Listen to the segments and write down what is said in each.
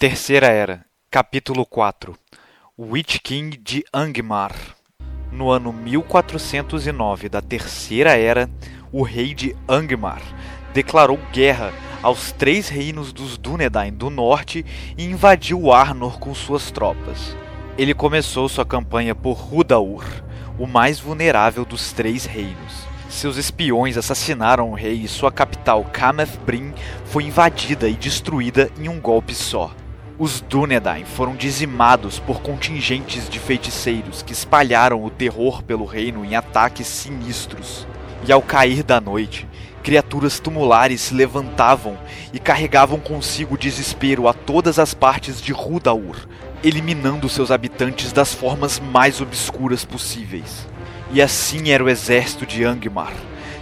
Terceira Era, capítulo 4 Witch King de Angmar No ano 1409 da Terceira Era, o rei de Angmar declarou guerra aos três reinos dos Dúnedain do norte e invadiu Arnor com suas tropas. Ele começou sua campanha por Hudaur, o mais vulnerável dos três reinos. Seus espiões assassinaram o rei e sua capital, Kameth Brin, foi invadida e destruída em um golpe só. Os Dúnedain foram dizimados por contingentes de feiticeiros que espalharam o terror pelo reino em ataques sinistros. E ao cair da noite, criaturas tumulares se levantavam e carregavam consigo desespero a todas as partes de Rudaur, eliminando seus habitantes das formas mais obscuras possíveis. E assim era o exército de Angmar,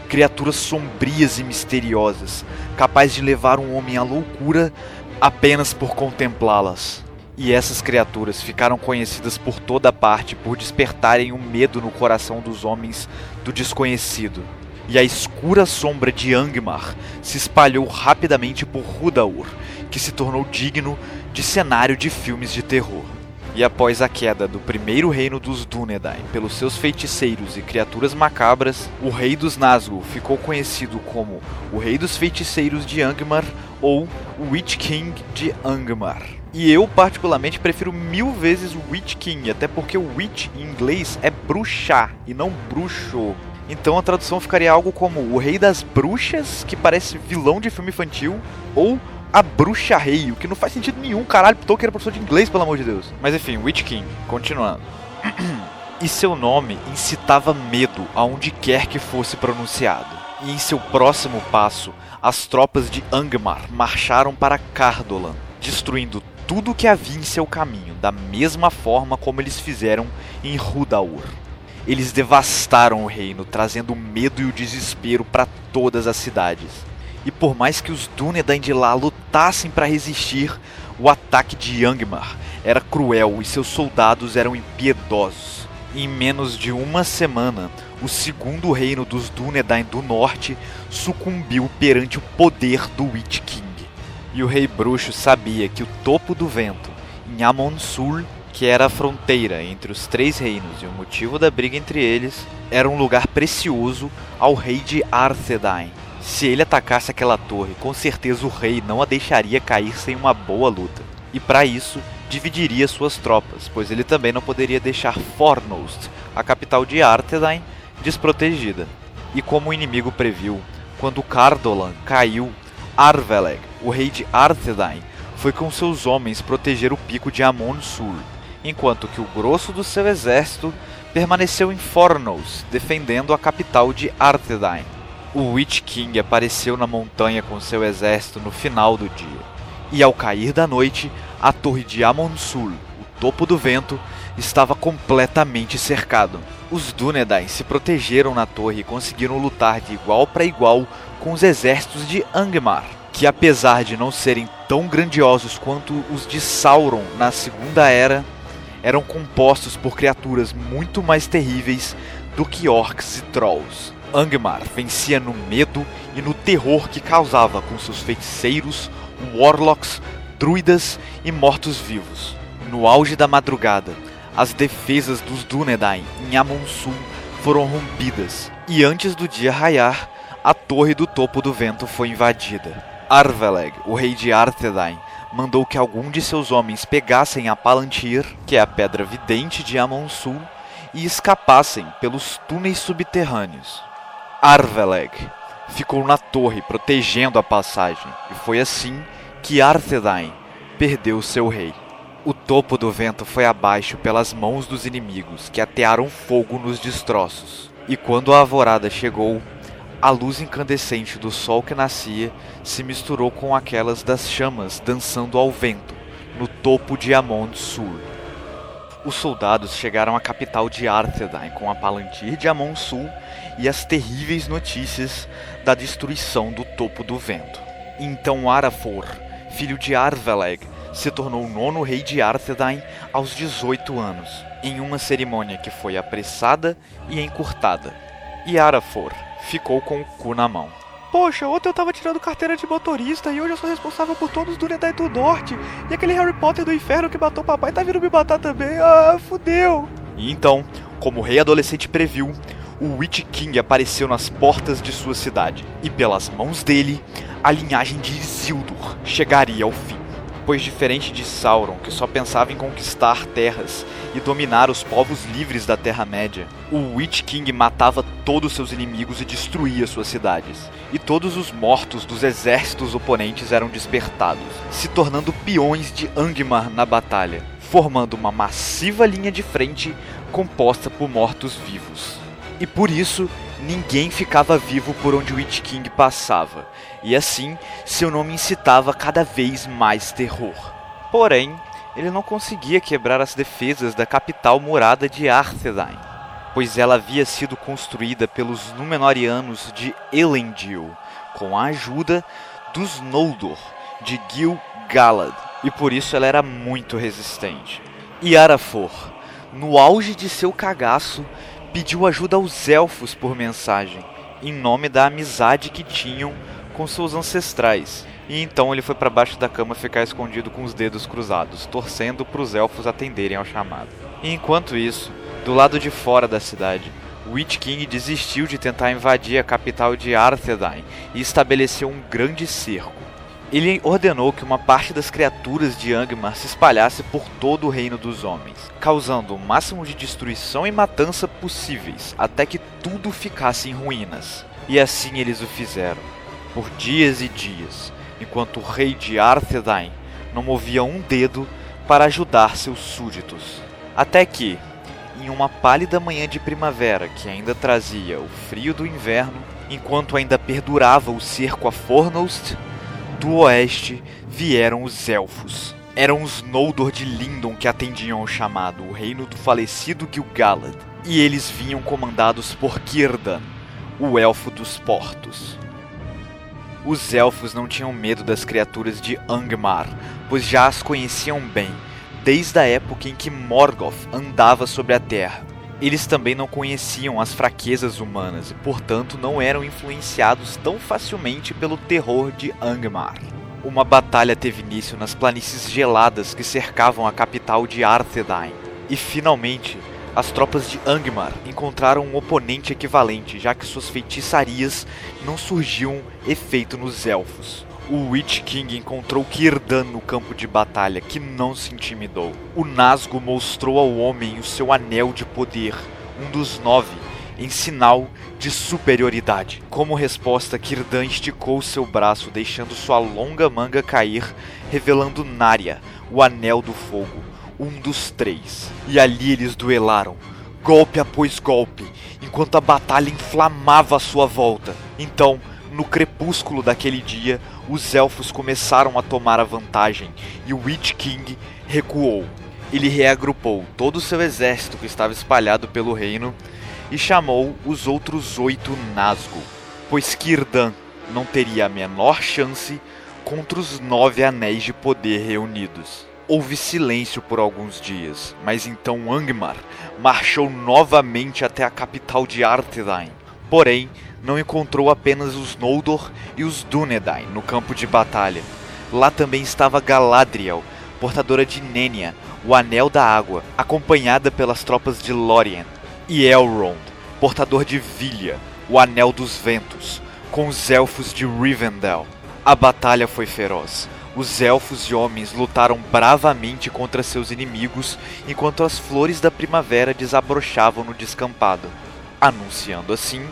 criaturas sombrias e misteriosas, capazes de levar um homem à loucura apenas por contemplá-las. E essas criaturas ficaram conhecidas por toda parte por despertarem um medo no coração dos homens do desconhecido. E a escura sombra de Angmar se espalhou rapidamente por Rudaur, que se tornou digno de cenário de filmes de terror. E após a queda do primeiro reino dos Dúnedain pelos seus feiticeiros e criaturas macabras, o rei dos Nazgûl ficou conhecido como o Rei dos Feiticeiros de Angmar ou Witch King de Angmar. E eu, particularmente, prefiro mil vezes Witch King, até porque o Witch em inglês é bruxar e não bruxo. Então a tradução ficaria algo como o Rei das Bruxas, que parece vilão de filme infantil, ou a Bruxa Rei, o que não faz sentido nenhum, caralho, Tolkien era professor de inglês, pelo amor de Deus. Mas enfim, Witch King, continuando. e seu nome incitava medo aonde quer que fosse pronunciado. E em seu próximo passo, as tropas de Angmar marcharam para Cardolan, destruindo tudo que havia em seu caminho, da mesma forma como eles fizeram em Rudaur. Eles devastaram o reino, trazendo o medo e o desespero para todas as cidades. E por mais que os Dúnedain de lá lutassem para resistir, o ataque de Yangmar era cruel e seus soldados eram impiedosos. Em menos de uma semana, o segundo reino dos Dúnedain do norte sucumbiu perante o poder do Witch King. E o rei bruxo sabia que o topo do vento, em Amon-Sul, que era a fronteira entre os três reinos e o motivo da briga entre eles, era um lugar precioso ao rei de Arthedain. Se ele atacasse aquela torre, com certeza o rei não a deixaria cair sem uma boa luta. E para isso, dividiria suas tropas, pois ele também não poderia deixar Fornost, a capital de Arthedain, desprotegida. E como o inimigo previu, quando Cardolan caiu, Arveleg, o rei de Arthedain, foi com seus homens proteger o pico de Amon-Sul, enquanto que o grosso do seu exército permaneceu em Fornos, defendendo a capital de Arthedain. O Witch King apareceu na montanha com seu exército no final do dia, e ao cair da noite, a torre de Amon-Sul, o topo do vento, estava completamente cercado. Os Dúnedain se protegeram na torre e conseguiram lutar de igual para igual com os exércitos de Angmar, que apesar de não serem tão grandiosos quanto os de Sauron na Segunda Era, eram compostos por criaturas muito mais terríveis do que orcs e trolls. Angmar vencia no medo e no terror que causava com seus feiticeiros, warlocks, druidas e mortos-vivos. No auge da madrugada, as defesas dos Dúnedain em Amon-Sul foram rompidas, e antes do dia raiar, a Torre do Topo do Vento foi invadida. Arveleg, o rei de Arthedain, mandou que algum de seus homens pegassem a Palantir, que é a pedra vidente de Amon-Sul, e escapassem pelos túneis subterrâneos. Arveleg ficou na torre protegendo a passagem, e foi assim que Arthedain perdeu seu rei. O topo do vento foi abaixo pelas mãos dos inimigos, que atearam fogo nos destroços. E quando a alvorada chegou, a luz incandescente do sol que nascia se misturou com aquelas das chamas dançando ao vento, no topo de Amon Sul. Os soldados chegaram à capital de Arthedain com a Palantir de Amon Sul e as terríveis notícias da destruição do topo do vento. Então Arafor, filho de Arveleg, se tornou o nono rei de Arthedain aos 18 anos, em uma cerimônia que foi apressada e encurtada. E Arafor ficou com o cu na mão. Poxa, ontem eu tava tirando carteira de motorista e hoje eu sou responsável por todos os Dunedin do Norte. E aquele Harry Potter do inferno que matou papai tá vindo me matar também. Ah, fudeu. E então, como o rei adolescente previu, o Witch King apareceu nas portas de sua cidade. E pelas mãos dele, a linhagem de Isildur chegaria ao fim pois diferente de Sauron, que só pensava em conquistar terras e dominar os povos livres da Terra-média, o Witch King matava todos seus inimigos e destruía suas cidades. E todos os mortos dos exércitos oponentes eram despertados, se tornando peões de Angmar na batalha, formando uma massiva linha de frente composta por mortos-vivos. E por isso, ninguém ficava vivo por onde o Witch King passava, e assim seu nome incitava cada vez mais terror. Porém, ele não conseguia quebrar as defesas da capital murada de Arthedain, pois ela havia sido construída pelos Númenóreanos de Elendil, com a ajuda dos Noldor de Gil-galad, e por isso ela era muito resistente. E Arafor, no auge de seu cagaço, pediu ajuda aos elfos por mensagem, em nome da amizade que tinham com seus ancestrais. E então ele foi para baixo da cama ficar escondido com os dedos cruzados, torcendo para os elfos atenderem ao chamado. E enquanto isso, do lado de fora da cidade, Witch King desistiu de tentar invadir a capital de Arthedain e estabeleceu um grande cerco. Ele ordenou que uma parte das criaturas de Angmar se espalhasse por todo o reino dos homens, causando o máximo de destruição e matança possíveis, até que tudo ficasse em ruínas. E assim eles o fizeram, por dias e dias, enquanto o rei de Arthedain não movia um dedo para ajudar seus súditos. Até que, em uma pálida manhã de primavera que ainda trazia o frio do inverno, enquanto ainda perdurava o cerco a Fornost, do oeste vieram os elfos. Eram os Noldor de Lindon que atendiam ao chamado, o reino do falecido Gil-galad. E eles vinham comandados por Círdan, o elfo dos portos. Os elfos não tinham medo das criaturas de Angmar, pois já as conheciam bem, desde a época em que Morgoth andava sobre a terra. Eles também não conheciam as fraquezas humanas e, portanto, não eram influenciados tão facilmente pelo terror de Angmar. Uma batalha teve início nas planícies geladas que cercavam a capital de Arthedain, e finalmente as tropas de Angmar encontraram um oponente equivalente, já que suas feitiçarias não surgiam efeito nos elfos o Witch King encontrou Círdan no campo de batalha, que não se intimidou. O Nazgûl mostrou ao homem o seu anel de poder, um dos nove, em sinal de superioridade. Como resposta, Círdan esticou seu braço, deixando sua longa manga cair, revelando Narya, o Anel do Fogo, um dos três. E ali eles duelaram, golpe após golpe, enquanto a batalha inflamava a sua volta. Então, no crepúsculo daquele dia, os elfos começaram a tomar a vantagem e o Witch King recuou. Ele reagrupou todo o seu exército que estava espalhado pelo reino e chamou os outros oito Nazgûl, pois Círdan não teria a menor chance contra os nove anéis de poder reunidos. Houve silêncio por alguns dias, mas então Angmar marchou novamente até a capital de Arthedain. Porém, não encontrou apenas os Noldor e os Dúnedain no campo de batalha. Lá também estava Galadriel, portadora de Nenya, o Anel da Água, acompanhada pelas tropas de Lórien, e Elrond, portador de Vilha, o Anel dos Ventos, com os elfos de Rivendell. A batalha foi feroz. Os elfos e homens lutaram bravamente contra seus inimigos enquanto as flores da primavera desabrochavam no descampado, anunciando assim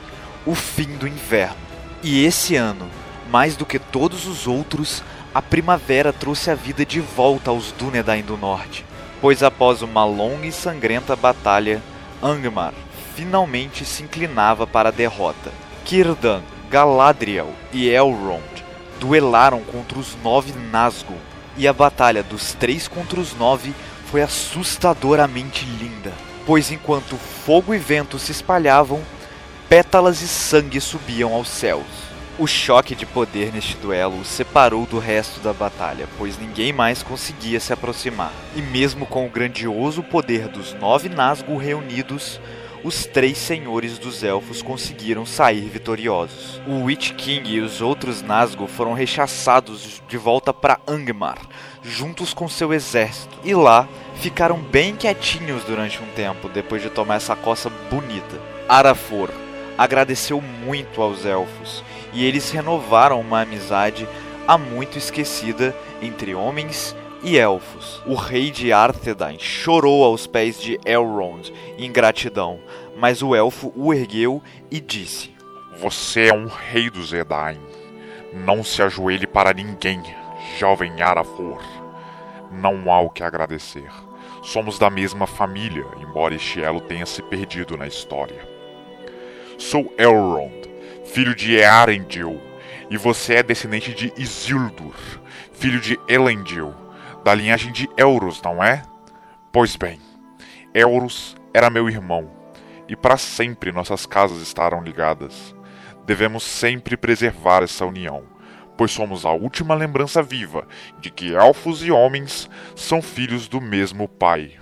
o fim do inverno. E esse ano, mais do que todos os outros, a primavera trouxe a vida de volta aos Dúnedain do Norte, pois após uma longa e sangrenta batalha, Angmar finalmente se inclinava para a derrota. Círdan, Galadriel e Elrond duelaram contra os nove Nazgûl, e a batalha dos três contra os nove foi assustadoramente linda, pois enquanto fogo e vento se espalhavam, pétalas e sangue subiam aos céus. O choque de poder neste duelo o separou do resto da batalha, pois ninguém mais conseguia se aproximar. E mesmo com o grandioso poder dos nove Nazgûl reunidos, os três senhores dos elfos conseguiram sair vitoriosos. O Witch King e os outros Nazgûl foram rechaçados de volta para Angmar, juntos com seu exército, e lá ficaram bem quietinhos durante um tempo depois de tomar essa coça bonita. Arafor agradeceu muito aos elfos e eles renovaram uma amizade há muito esquecida entre homens e elfos. O rei de Arthedain chorou aos pés de Elrond em gratidão, mas o elfo o ergueu e disse: Você é um rei dos Edain. Não se ajoelhe para ninguém, jovem Arafor. Não há o que agradecer. Somos da mesma família, embora este elo tenha se perdido na história. Sou Elrond, filho de Earendil, e você é descendente de Isildur, filho de Elendil, da linhagem de Elros, não é? Pois bem, Elros era meu irmão, e para sempre nossas casas estarão ligadas. Devemos sempre preservar essa união, pois somos a última lembrança viva de que elfos e homens são filhos do mesmo pai,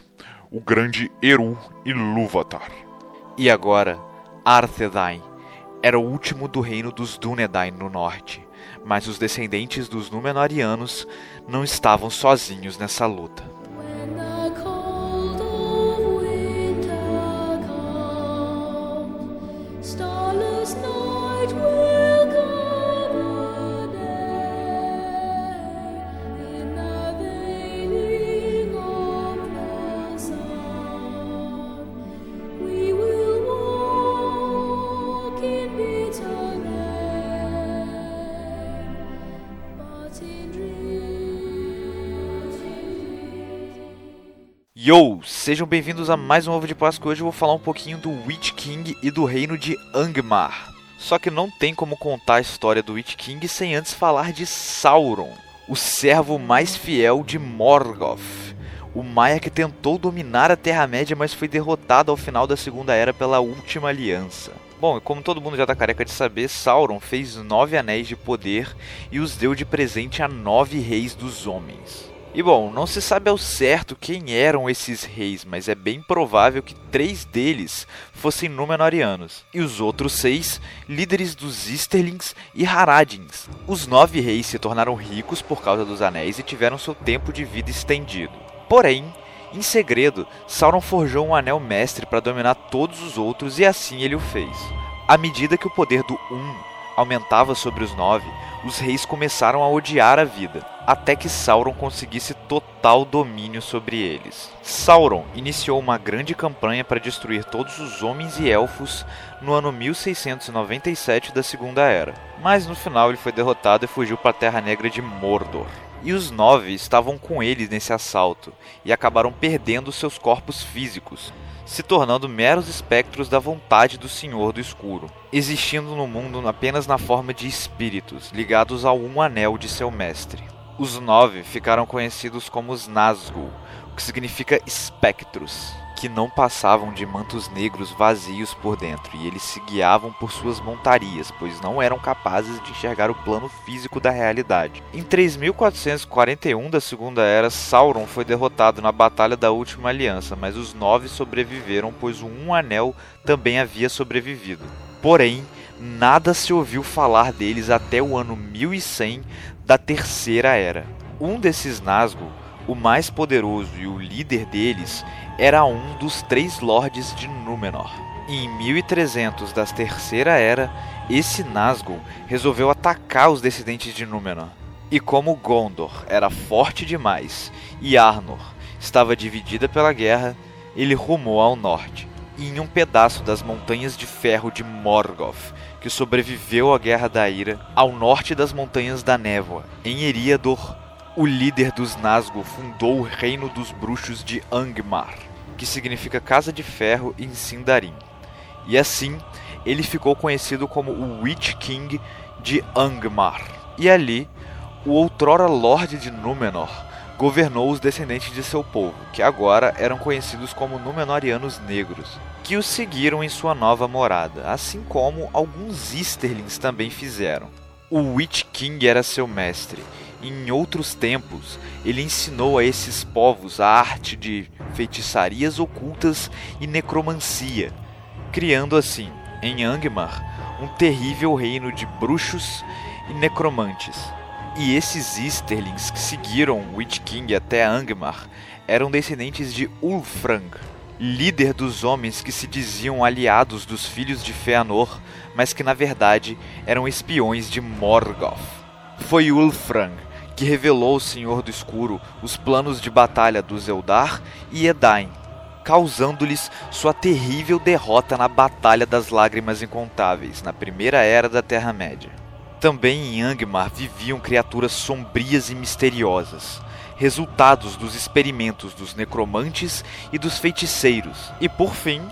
o grande Eru Ilúvatar. E agora, Arthedain era o último do reino dos Dúnedain no norte, mas os descendentes dos Númenóreanos não estavam sozinhos nessa luta. Yo! Sejam bem-vindos a mais um Ovo de Páscoa. Hoje eu vou falar um pouquinho do Witch King e do reino de Angmar. Só que não tem como contar a história do Witch King sem antes falar de Sauron, o servo mais fiel de Morgoth, o Maia que tentou dominar a Terra-média, mas foi derrotado ao final da Segunda Era pela Última Aliança. Bom, como todo mundo já tá careca de saber, Sauron fez nove anéis de poder e os deu de presente a nove reis dos homens. E bom, não se sabe ao certo quem eram esses reis, mas é bem provável que três deles fossem Númenóreanos, e os outros seis, líderes dos Easterlings e Haradins. Os nove reis se tornaram ricos por causa dos anéis e tiveram seu tempo de vida estendido. Porém, em segredo, Sauron forjou um anel mestre para dominar todos os outros e assim ele o fez. À medida que o poder do Um aumentava sobre os nove, os reis começaram a odiar a vida, até que Sauron conseguisse total domínio sobre eles. Sauron iniciou uma grande campanha para destruir todos os homens e elfos no ano 1697 da Segunda Era, mas no final ele foi derrotado e fugiu para a Terra Negra de Mordor. E os nove estavam com ele nesse assalto e acabaram perdendo seus corpos físicos, se tornando meros espectros da vontade do Senhor do Escuro, existindo no mundo apenas na forma de espíritos, ligados ao um anel de seu mestre. Os nove ficaram conhecidos como os Nazgûl, o que significa espectros, que não passavam de mantos negros vazios por dentro, e eles se guiavam por suas montarias, pois não eram capazes de enxergar o plano físico da realidade. Em 3441 da Segunda Era, Sauron foi derrotado na Batalha da Última Aliança, mas os nove sobreviveram, pois o Um Anel também havia sobrevivido. Porém, nada se ouviu falar deles até o ano 1100 da Terceira Era. Um desses Nazgûl, o mais poderoso e o líder deles, era um dos três lordes de Númenor. Em 1300 da Terceira Era, esse Nazgûl resolveu atacar os descendentes de Númenor. E como Gondor era forte demais e Arnor estava dividida pela guerra, ele rumou ao norte. E em um pedaço das montanhas de ferro de Morgoth, que sobreviveu à Guerra da Ira, ao norte das Montanhas da Névoa, em Eriador, o líder dos Nazgûl fundou o reino dos bruxos de Angmar, que significa Casa de Ferro em Sindarin. E assim, ele ficou conhecido como o Witch King de Angmar. E ali, o outrora Lorde de Númenor governou os descendentes de seu povo, que agora eram conhecidos como Númenóreanos Negros, que os seguiram em sua nova morada, assim como alguns Easterlings também fizeram. O Witch King era seu mestre, em outros tempos, ele ensinou a esses povos a arte de feitiçarias ocultas e necromancia. criando assim, em Angmar, um terrível reino de bruxos e necromantes. E esses Easterlings que seguiram Witch King até Angmar eram descendentes de Ulfrang, líder dos homens que se diziam aliados dos filhos de Feanor, mas que na verdade eram espiões de Morgoth. Foi Ulfrang que revelou ao Senhor do Escuro os planos de batalha dos Eldar e Edain, causando-lhes sua terrível derrota na Batalha das Lágrimas Incontáveis, na Primeira Era da Terra-média. Também em Angmar viviam criaturas sombrias e misteriosas, resultados dos experimentos dos necromantes e dos feiticeiros. E por fim,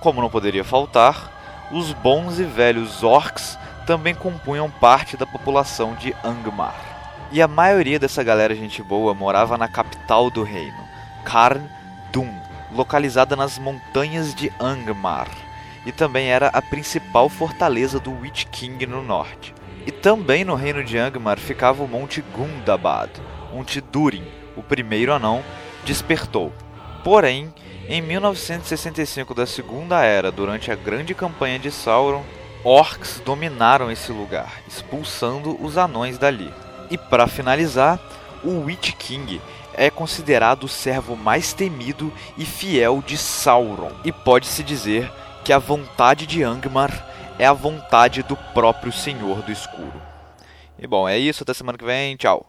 como não poderia faltar, os bons e velhos orcs também compunham parte da população de Angmar. E a maioria dessa galera gente boa morava na capital do reino, Karn Dum, localizada nas montanhas de Angmar, e também era a principal fortaleza do Witch King no norte. E também no reino de Angmar ficava o Monte Gundabad, onde Durin, o primeiro anão, despertou. Porém, em 1965 da Segunda Era, durante a grande campanha de Sauron, orcs dominaram esse lugar, expulsando os anões dali. E para finalizar, o Witch King é considerado o servo mais temido e fiel de Sauron, e pode-se dizer que a vontade de Angmar é a vontade do próprio Senhor do Escuro. E bom, é isso, até semana que vem, tchau.